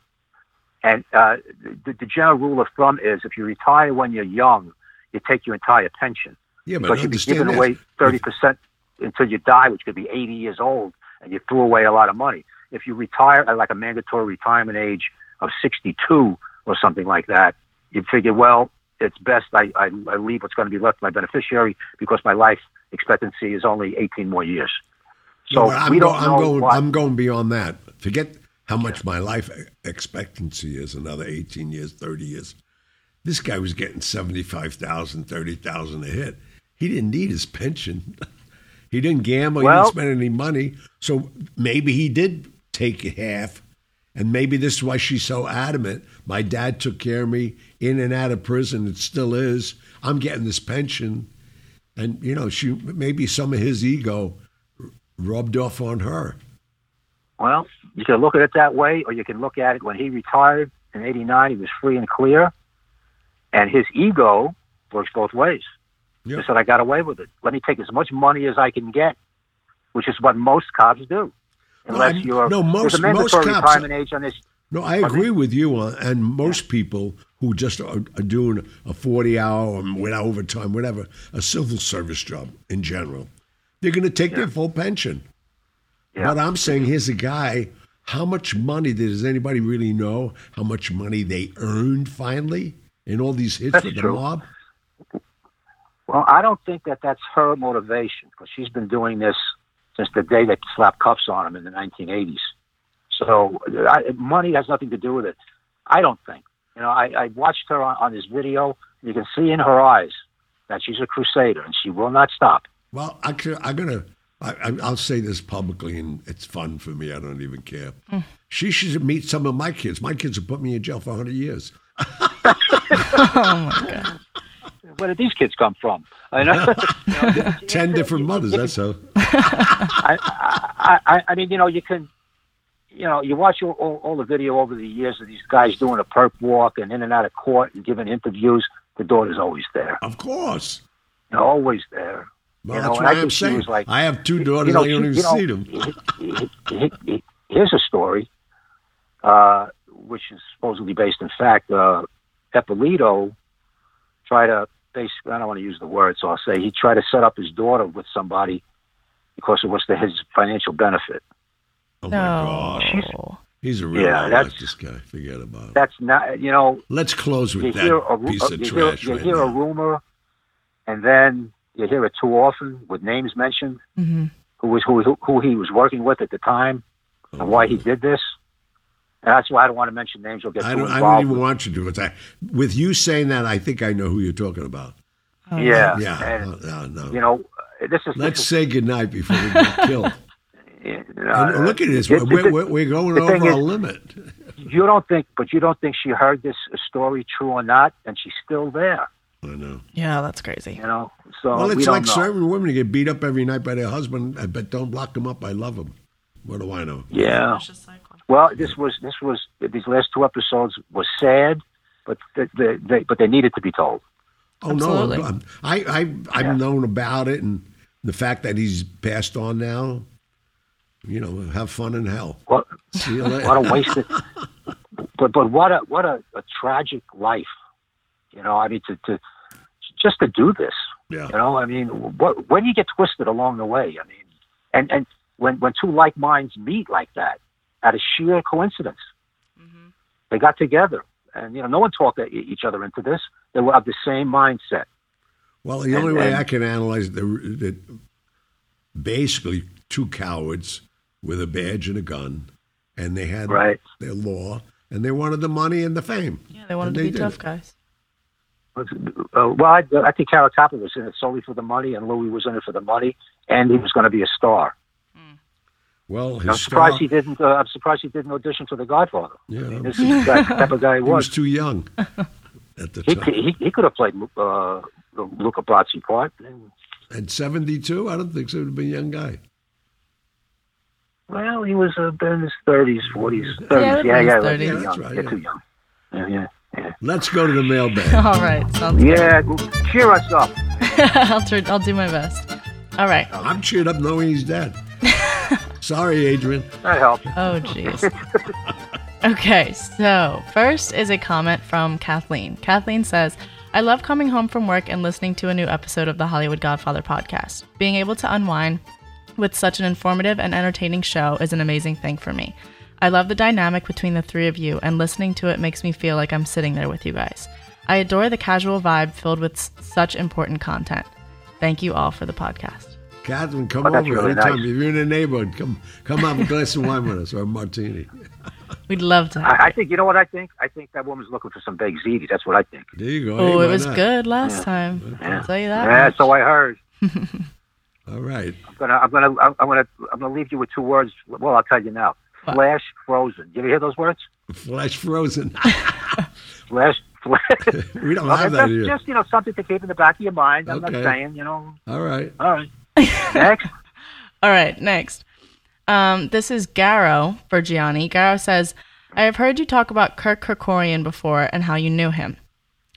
B: And uh, the, the general rule of thumb is if you retire when you're young, you take your entire pension.
C: Yeah, but
B: you'd be giving
C: that.
B: away 30% until you die, which could be 80 years old, and you threw away a lot of money. If you retire at like a mandatory retirement age of 62 or something like that, you'd figure, well, it's best I, I, I leave what's going to be left to my beneficiary because my life expectancy is only 18 more years. So
C: No, I'm,
B: we
C: go-
B: don't
C: I'm
B: know
C: going.
B: what.
C: I'm going beyond that. Forget how much my life expectancy is. Another 18 years, 30 years. This guy was getting 75,000, 30,000 a hit. He didn't need his pension. he didn't gamble,
B: Well-
C: he didn't spend any money. So maybe he did take half. And maybe this is why she's so adamant. My dad took care of me in and out of prison. It still is. I'm getting this pension. And, you know, she maybe some of his ego rubbed off on her.
B: Well, you can look at it that way, or you can look at it when he retired in '89. He was free and clear, and his ego works both ways.
C: Yeah.
B: He said, "I got away with it. Let me take as much money as I can get," which is what most cops do. Unless
C: I'm-
B: you're
C: no, most-
B: there's a mandatory
C: most cops-
B: retirement age on this.
C: No, I agree with you on, and most people who just are, are doing a 40 hour or with overtime, whatever, a civil service job in general, they're going to take their full pension.
B: Yeah.
C: But I'm saying here's a guy, how much money does anybody really know how much money they earned finally in all these hits
B: That's
C: with the mob?
B: Well, I don't think that that's her motivation because she's been doing this since the day they slapped cuffs on him in the 1980s. So I, money has nothing to do with it. I don't think. You know, I, I watched her on, on this video. You can see in her eyes that she's a crusader and she will not stop.
C: Well, I could, I'm gonna. I, I- I'll say this publicly, and it's fun for me. I don't even care. Hmm. She should meet some of my kids. My kids have put me in jail for 100 years. oh my god!
B: Where did these kids come from? I know.
C: Ten different mothers. That's how.
B: I, I, I, I mean, you know, you can, you know, you watch all, all, all the video over the years of these guys doing a perp walk and in and out of court and giving interviews. The daughter's always there,
C: Of course.
B: They're always there.
C: Well,
B: You know,
C: that's what
B: I
C: I'm saying.
B: was like-
C: I have two daughters.
B: you know,
C: I don't even
B: you know,
C: see them.
B: he- he- he- he- Here's a story, uh, which is supposedly based in fact. Uh, Eppolito tried to basically, I don't want to use the word, so I'll say he tried to set up his daughter with somebody because it was to his financial benefit.
C: Oh my God,
D: No.
C: he's a real
B: Yeah,
C: yeah,
B: that's-
C: like this guy. Forget about it.
B: That's not, you know,
C: Let's close with
B: you hear a,
C: that piece of
B: you hear,
C: trash
B: you
C: right
B: hear a rumor, and then you hear it too often with names mentioned,
D: hmm
B: who was who, who who he was working with at the time, and why he did this. And that's why I don't want to mention names. You'll get
C: I don't, I don't even
B: with-
C: want you to. It's I, with you saying that, I think I know who you're talking about.
B: yeah,
C: Yeah,
B: and
C: no, no.
B: you know, this is
C: Let's
B: this
C: say goodnight before we get killed.
B: is,
C: And
B: uh,
C: look at this.
B: it-
C: We're,
B: it-
C: we're, we're going
B: the thing
C: over our
B: is-
C: limit.
B: you don't think, but you don't think she heard this story, true or not, and she's still there.
C: I know.
D: Yeah, that's crazy.
B: You know, so
C: Well,
B: we
C: it's
B: don't
C: like
B: know.
C: certain women who get beat up every night by their husband, uh, but don't block them up. I love them. What do I know?
B: Yeah.
D: Vicious cycle.
B: Well, this was this was these last two episodes was sad, but the, the, they but they needed to be told.
C: Oh
D: Absolutely.
C: no, I'm- I I I've
B: Yeah.
C: known about it and the fact that he's passed on now. You know, have fun in hell.
B: What
C: See you later.
B: what a wasted, but but what a what a, a tragic life. You know, I mean to to just to do this.
C: Yeah.
B: You know, I mean, what when you get twisted along the way. I mean, and and when when two like minds meet like that, out of sheer coincidence, they got together, and you know, no one talked e- each other into this. They were of the same mindset.
C: Well, the
B: And-
C: only way
B: and-
C: I can analyze it, the, the basically two cowards with a badge and a gun, and they had
B: Right.
C: their law, and they wanted the money and the fame.
D: Yeah, they wanted
C: And
D: to
C: they
D: be
C: did
D: tough
C: it.
D: guys.
B: Uh, well, I, I think Caracappa was in it solely for the money, and Louis was in it for the money, and he was going to be a star.
C: Well,
B: I'm surprised
C: star-
B: he didn't. Uh, I'm surprised he didn't audition for The Godfather.
C: Yeah.
B: I mean, this is the type of guy he was.
C: he was too young at the
B: He,
C: time.
B: he, he could have played uh, the Luca Brasi part.
C: At 72, I don't think so. He would have been a young guy.
B: Well, he was uh, in his 30s, 40s, 30s.
D: Yeah,
B: Yeah, yeah, yeah,
D: 30s.
B: too
C: Yeah, that's
B: young.
C: right,
B: Yeah, too young. Yeah, yeah, yeah.
C: Let's go to the mailbag.
D: All right, sounds
B: Yeah, cheer us up.
D: I'll, try, I'll do my best. All right.
C: I'm cheered up knowing he's dead. Sorry, Adrian.
B: That helps.
D: Oh, jeez. okay, so first is a comment from Kathleen. Kathleen says, I love coming home from work and listening to a new episode of the Hollywood Godfather podcast. Being able to unwind with such an informative and entertaining show is an amazing thing for me. I love the dynamic between the three of you, and listening to it makes me feel like I'm sitting there with you guys. I adore the casual vibe filled with s- such important content. Thank you all for the podcast.
C: Catherine, come
B: Oh,
C: over
B: really
C: anytime.
B: nice.
C: If you're in the neighborhood, come come have a glass of wine with us or a martini.
D: We'd love to.
B: I, I think you know what I think. I think that woman's looking for some baked ziti. That's what I think.
C: There you go.
D: oh,
C: Hey,
D: it was
C: not?
D: good last
B: Yeah.
D: time.
B: Yeah.
D: I'll tell you that.
B: Yeah,
D: much.
B: so I heard.
C: All right.
B: I'm gonna, I'm gonna, I'm gonna, I'm gonna leave you with two words. Well, I'll tell you now.
D: What?
B: Flash frozen. Do you ever hear those words?
C: Flash frozen.
B: Flash, flash.
C: we don't
B: Okay,
C: have that
B: just,
C: here.
B: just you know something to keep in the back of your mind. I'm
C: Okay.
B: not saying you know.
C: All right.
B: All right. Next.
D: All right, next. Um, this is Garrow for Gianni. Garrow says, I have heard you talk about Kirk Kerkorian before and how you knew him.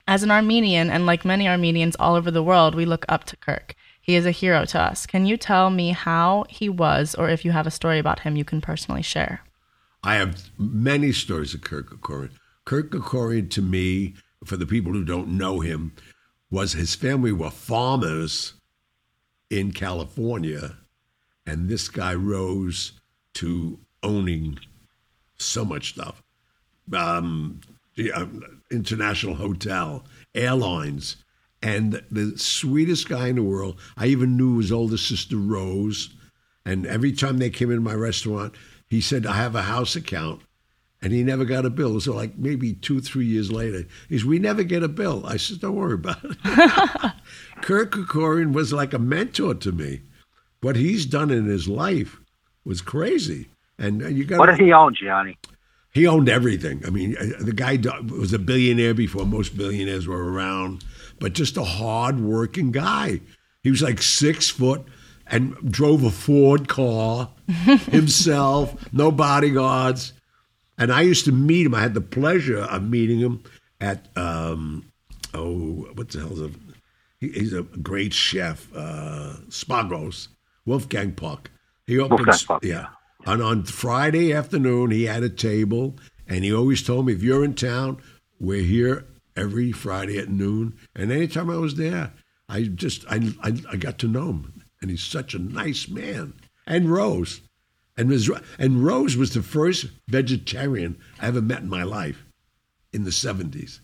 D: As an Armenian, and like many Armenians all over the world, we look up to Kirk. He is a hero to us. Can you tell me how he was, or if you have a story about him you can personally share?
C: I have many stories of Kirk Kerkorian. Kirk Kerkorian, to me, for the people who don't know him, was his family were farmers in California, and this guy rose to owning so much stuff. Um, the um, international hotel, airlines, and the sweetest guy in the world. I even knew his older sister Rose, and every time they came in my restaurant, he said, "I have a house account." And he never got a bill. So, like maybe two, three years later, he's, we never get a bill. I said, don't worry about it. Kirk Kerkorian was like a mentor to me. What he's done in his life was crazy. And uh, you got
B: What did he own, Gianni?
C: he owned everything. I mean, uh, the guy was a billionaire before most billionaires were around, but just a hard-working guy. He was like six foot and drove a Ford car himself, no bodyguards. And I used to meet him. I had the pleasure of meeting him at um, oh, what the hell is it? He, he's a great chef, uh, Spago's, Wolfgang Puck. He opened,
B: Wolfgang
C: yeah. And on Friday afternoon, he had a table, and he always told me, if you're in town, we're here every Friday at noon. And anytime I was there, I just I, I, I got to know him, and he's such a nice man. And Rose, and was, and Rose was the first vegetarian I ever met in my life, in the '70s.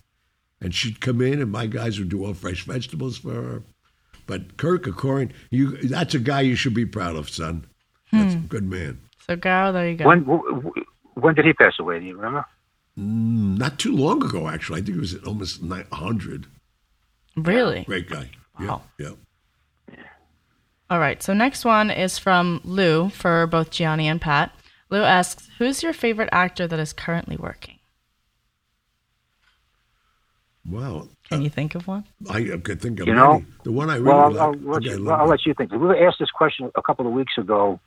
C: And she'd come in, and my guys would do all fresh vegetables for her. But Kirk Kerkorian, you that's a guy you should be proud of, son. That's a good man.
D: So, Garrow, there you go.
B: When w- w- when did he pass away? Do you remember?
C: Mm, Not too long ago, actually. I think it was almost 100.
D: really?
C: Great guy. Yeah, yeah.
D: All right. So next one is from Lou for both Gianni and Pat. Lou asks, "Who's your favorite actor that is currently working?"
C: Wow.
D: Can uh, you think of one?
C: I, I could think of
B: You know,
C: many. The one I really
B: Well, I'll,
C: like.
B: I'll, let you,
C: let
B: well, I'll let you think. We were asked this question a couple of weeks ago,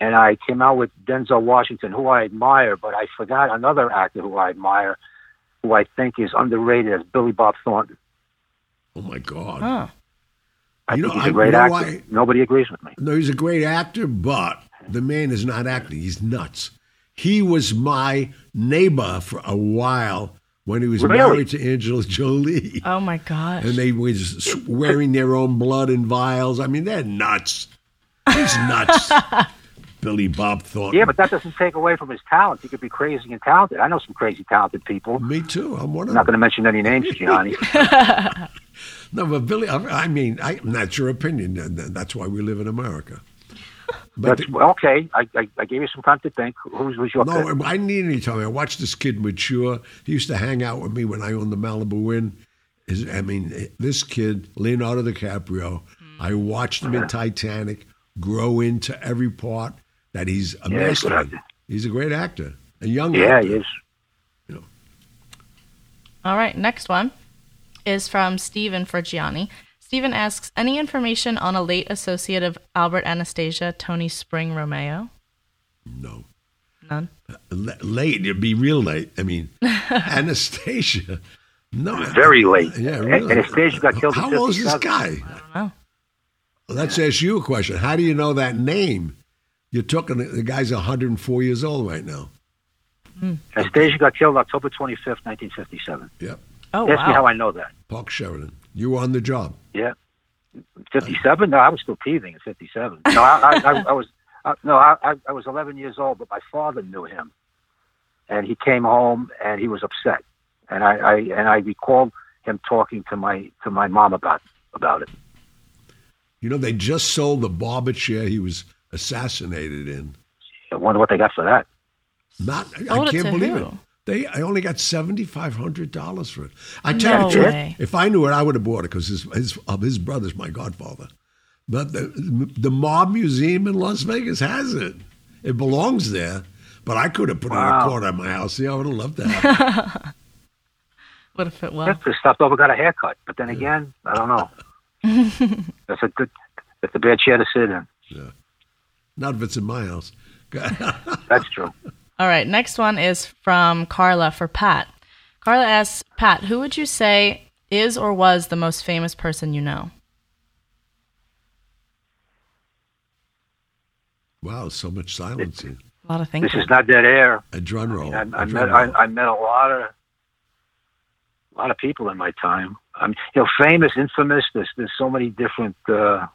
B: and I came out with Denzel Washington, who I admire, but I forgot another actor who I admire, who I think is underrated as Billy Bob Thornton.
C: oh, my God.
D: Oh,
B: I
C: You
B: think
C: know,
B: he's a
C: I-
B: great
C: you know
B: actor.
C: why-
B: Nobody agrees with me.
C: No, he's a great actor, but the man is not acting. He's nuts. He was my neighbor for a while when he was
B: Really?
C: married to Angela Jolie.
D: oh my gosh!
C: and they was wearing their own blood in vials. I mean, they're nuts. He's nuts. Billy Bob Thornton.
B: Yeah, but that doesn't take away from his talent. He could be crazy and talented. I know some crazy talented people.
C: Me too. I'm one of
B: I'm not going to mention any names, Gianni.
C: No, but Billy, I I mean, I, that's your opinion. and That's why we live in America. But
B: That's okay. I, I, I gave you some time to think. Who's was your pick?
C: no, I didn't need any time. I watched this kid mature. He used to hang out with me when I owned the Malibu Inn. His, I mean, this kid, Leonardo DiCaprio, hmm. I watched him in Titanic grow into every part that he's a
B: Yeah, he's a good
C: master.
B: actor.
C: He's a great actor, a young
B: Yeah,
C: actor.
B: he is. You know.
D: All right, next one is from Stephen for Gianni. Stephen asks, "Any information on a late associate of Albert Anastasia, Tony Spring Romeo?"
C: No.
D: None.
C: Uh, L- late. It'd be real late. I mean, Anastasia. No.
B: Very late.
C: Yeah, really.
B: Anastasia got killed
C: How old is this guy?
D: I don't know.
C: Let's ask you a question. How do you know that name? You're talking. The guy's 104 years old right now. Hmm.
B: Anastasia got killed October 25th, 1957.
C: Yep.
D: Oh
B: Ask me how! I know that.
C: Park Sheraton. You were on the job.
B: Yeah. 57? No, I was still teething at 57. No, I, I, I, I was uh, no, I, I, I was 11 years old, but my father knew him, and he came home and he was upset, and I, I and I recall him talking to my to my mom about about it.
C: You know, they just sold the barber chair he was assassinated in.
B: I wonder what they got for that.
C: Not, I
D: Sold it
C: can't believe
D: who?
C: it. They, I only got seventy five hundred dollars for it. I tell
D: No
C: you the truth, if I knew it, I would have bought it because his, his of his brother's my godfather. But the the Mob Museum in Las Vegas has it. It belongs there. But I could have put it in a
B: Wow.
C: corner of my house. Yeah, I would have loved that.
D: Would have fit well.
B: That's the stuff over got a haircut. But then again, I don't know. that's a good. That's a bad chair to sit in. Yeah.
C: Not if it's in my house.
B: That's true.
D: All right, next one is from Carla for Pat. Carla asks, Pat, who would you say is or was the most famous person you know?
C: wow, so much silence. here.
D: A lot of things.
B: This
D: thinking.
B: is not dead air.
C: A drum roll.
B: I, I
C: a
B: met
C: drum
B: I,
C: roll.
B: I met a lot of a lot of people in my time. I'm you know famous, infamous. There's there's so many different uh,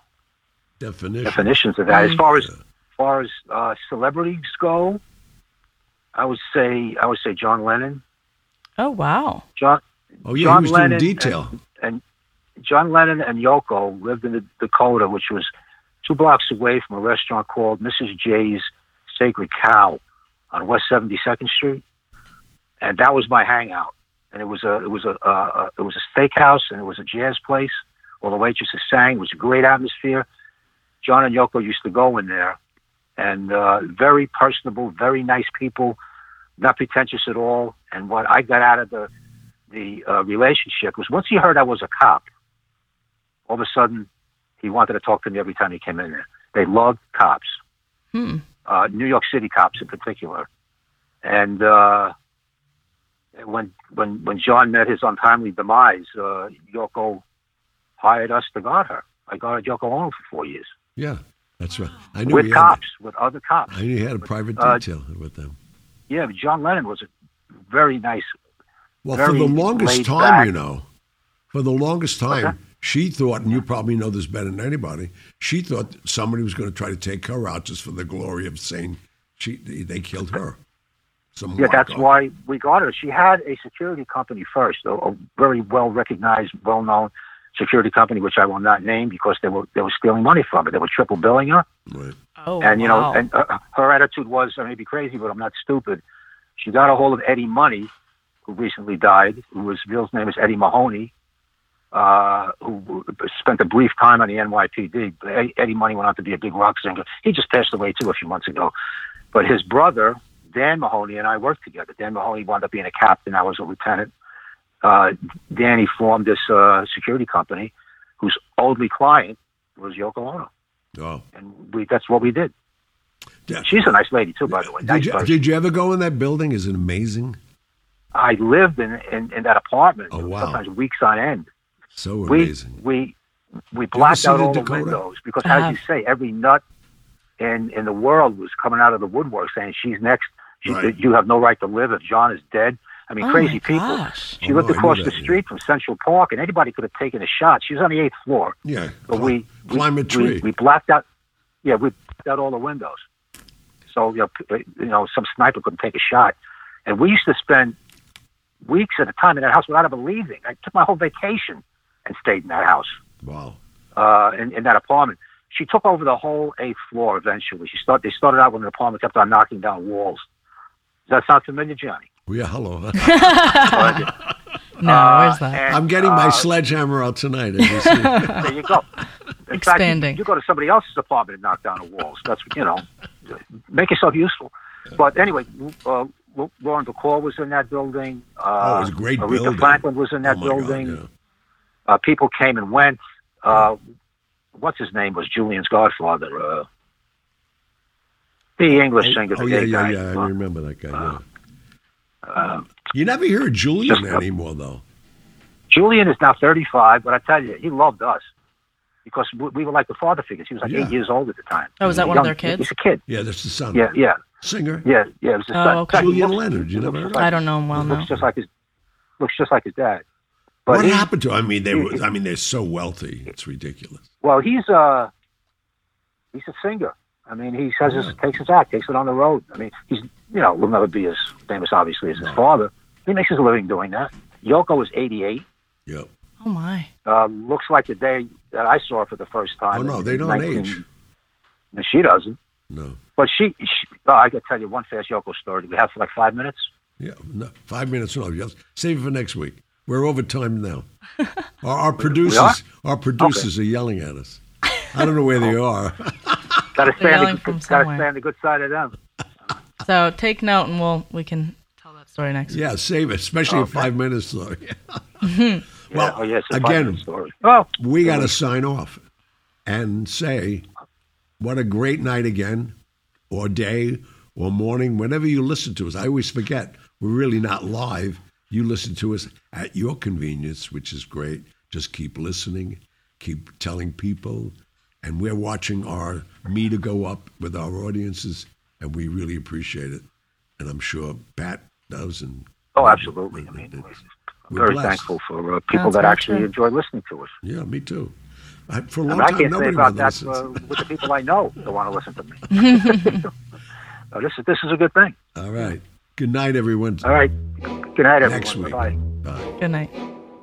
C: Definition.
B: definitions of that. As far as as far as uh, celebrities go, I would say I would say John Lennon.
D: Oh, wow.
B: John
C: Oh yeah,
B: John
C: he was
B: Lennon
C: doing detail.
B: and John Lennon and Yoko lived in the Dakota, which was two blocks away from a restaurant called Mrs. J's Sacred Cow on West 72nd Street, and that was my hangout. And it was a it was a uh, it was a steakhouse and it was a jazz place. All the waitresses sang. It was a great atmosphere. John and Yoko used to go in there, and uh, very personable, very nice people, not pretentious at all. And what I got out of the the uh, relationship was once he heard I was a cop, all of a sudden he wanted to talk to me every time he came in there. They loved cops,
D: Hmm.
B: uh, New York City cops in particular. And uh, when when when John met his untimely demise, uh, Yoko hired us to guard her. I guarded Yoko Ono for four years
C: Yeah, that's right. I knew
B: with
C: he had,
B: cops, with other cops.
C: I knew he had a private
B: Uh,
C: detail with them.
B: Yeah, but John Lennon was a very nice.
C: Well, for the longest time,
B: back.
C: you know, for the longest time,
B: Okay.
C: she thought, and you probably know this better than anybody, she thought somebody was going to try to take her out just for the glory of saying she they killed her. Some
B: Yeah, that's why we got her. She had a security company first, a, a very well recognized, well known security company, which I will not name because they were they were stealing money from it. They were triple billing her,
C: Right.
D: Oh,
B: and you
D: wow.
B: know, and uh, her attitude was, I may be crazy, but I'm not stupid. She got a hold of Eddie Money, who recently died, who was real name is Eddie Mahoney, uh, who spent a brief time on the NYPD. Eddie- Eddie Money went on to be a big rock singer. He just passed away too a few months ago. But his brother, Dan Mahoney, and I worked together. Dan Mahoney wound up being a captain. I was a lieutenant. Uh, Danny formed this uh, security company, whose only client was Yoko Ono,
C: Oh.
B: and we that's what we did.
C: Yeah.
B: She's a nice lady too, by the way. Nice
C: Did you, did you ever go in that building? Is it amazing?
B: I lived in, in in that apartment
C: Oh, wow.
B: sometimes weeks on end.
C: So amazing.
B: we we blacked
C: see
B: out
C: the
B: all the
C: Dakota?
B: windows because,
D: I
B: as you say, every nut in in the world was coming out of the woodwork saying she's next. She,
C: Right.
B: You have no right to live if John is dead. I mean,
D: Oh,
B: crazy people.
D: gosh.
B: She
C: Oh,
B: looked
C: no, I knew
B: across the
C: that, yeah.
B: street from Central Park, and anybody could have taken a shot. She was on the eighth floor,
C: yeah.
B: but
C: Cli-
B: we we,
C: climb a
B: we
C: tree.
B: we blacked out. Yeah, we blacked out all the windows, so you know, you know, some sniper couldn't take a shot. And we used to spend weeks at a time in that house without ever leaving. I took my whole vacation and stayed in that house,
C: wow.
B: uh, in, in that apartment. She took over the whole eighth floor eventually. She start, they started out with an apartment, kept on knocking down walls. Does that sound familiar, Johnny?
C: Well, yeah, hello.
D: No,
B: Uh,
D: where's that?
B: and,
C: I'm getting my
B: uh,
C: sledgehammer out tonight. As you see.
B: There you go. In
D: Expanding.
B: Fact, you, you go to somebody else's apartment and knock down the walls. That's you know, make yourself useful. But anyway, uh, Lauren Bacall was in that building. Uh,
C: Oh, it was a great
B: Aretha
C: building.
B: Franklin was in that
C: Oh, my God,
B: building.
C: yeah.
B: uh, people came and went. Uh, what's his name was Julian's godfather. Uh, the English singer.
C: Oh yeah, yeah,
B: guy.
C: yeah. I
B: Uh,
C: remember that guy. Yeah.
B: Uh,
C: You never hear of Julian
B: just-
C: anymore, though.
B: Julian is now 35, but I tell you, he loved us because we, we were like the father figures. He was like
C: Yeah.
B: eight years old at the time.
D: Oh, was that
B: He
D: one of their kids?
B: He's a kid.
C: Yeah, that's the son.
B: Yeah, yeah,
C: Singer.
B: yeah, yeah. It was his
D: Oh,
B: son.
D: okay.
B: In fact, he
C: Julian
B: looks-
C: Leonard. You
B: he
C: never
B: looks
C: heard
B: just
D: I don't know him well,
B: he
D: no.
B: looks just like his looks just like his dad. But
C: What
B: he-
C: happened to? I mean, they were. I mean, they're so wealthy. It's ridiculous.
B: Well, he's uh he's a singer. I mean, he says his, takes his act, takes it on the road. I mean, he's you know will never be as famous, obviously, as his father. He makes his living doing that. Yoko is 88.
C: Yep.
D: Oh, my.
B: Uh, looks like the day that I saw her for the first time.
C: Oh, no, they don't
B: 19
C: age.
B: No, she doesn't.
C: No.
B: But she, she oh, I got to tell you one fast Yoko story. Do we have for like five minutes?
C: Yeah, no, five minutes. No, just save it for next week. We're over time now. Our, our producers, our producers are yelling at us. I don't know where they are.
B: Got to stand, the,
E: from
B: gotta stand the good side of them.
E: So take note, and we'll we can tell that story next. week.
C: yeah, save it, especially in
B: Okay.
C: five minutes. Though.
B: Yeah.
C: Well,
B: oh, yes, a
C: again,
B: five-minute story. Oh,
C: we got to sign off and say, what a great night again, or day, or morning, whenever you listen to us. I always forget we're really not live. You listen to us at your convenience, which is great. Just keep listening, keep telling people, and we're watching our meter go up with our audiences, and we really appreciate it. And I'm sure Pat does. And
B: oh, absolutely. I mean,
C: It's-
B: I'm
C: we're
B: very
C: blessed.
B: thankful for uh, people
E: That's
B: that actually
E: true.
B: enjoy listening to us.
C: Yeah, me too. I, for a
B: I,
C: long
B: mean, I can't say
C: nobody
B: about
C: wanted to
B: that
C: listen.
B: uh, with the people I know that want to listen to me. oh, this is this is a good thing.
C: All right. Good night, everyone.
B: All right. Good night, everyone.
C: Next week.
B: Bye.
C: Bye.
E: Good night.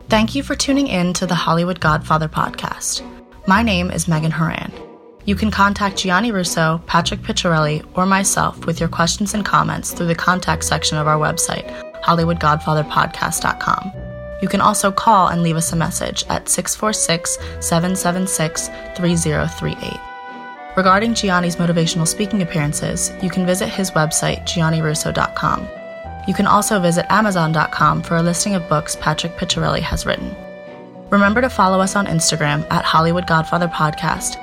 E: Thank you for tuning in to the Hollywood Godfather podcast. My name is Megan Horan. You can contact Gianni Russo, Patrick Picciarelli, or myself with your questions and comments through the contact section of our website, HollywoodGodfatherPodcast.com. You can also call and leave us a message at 646 776 3038. Regarding Gianni's motivational speaking appearances, you can visit his website, giannirusso.com. You can also visit Amazon.com for a listing of books Patrick Picciarelli has written. Remember to follow us on Instagram at Hollywood Godfather Podcast,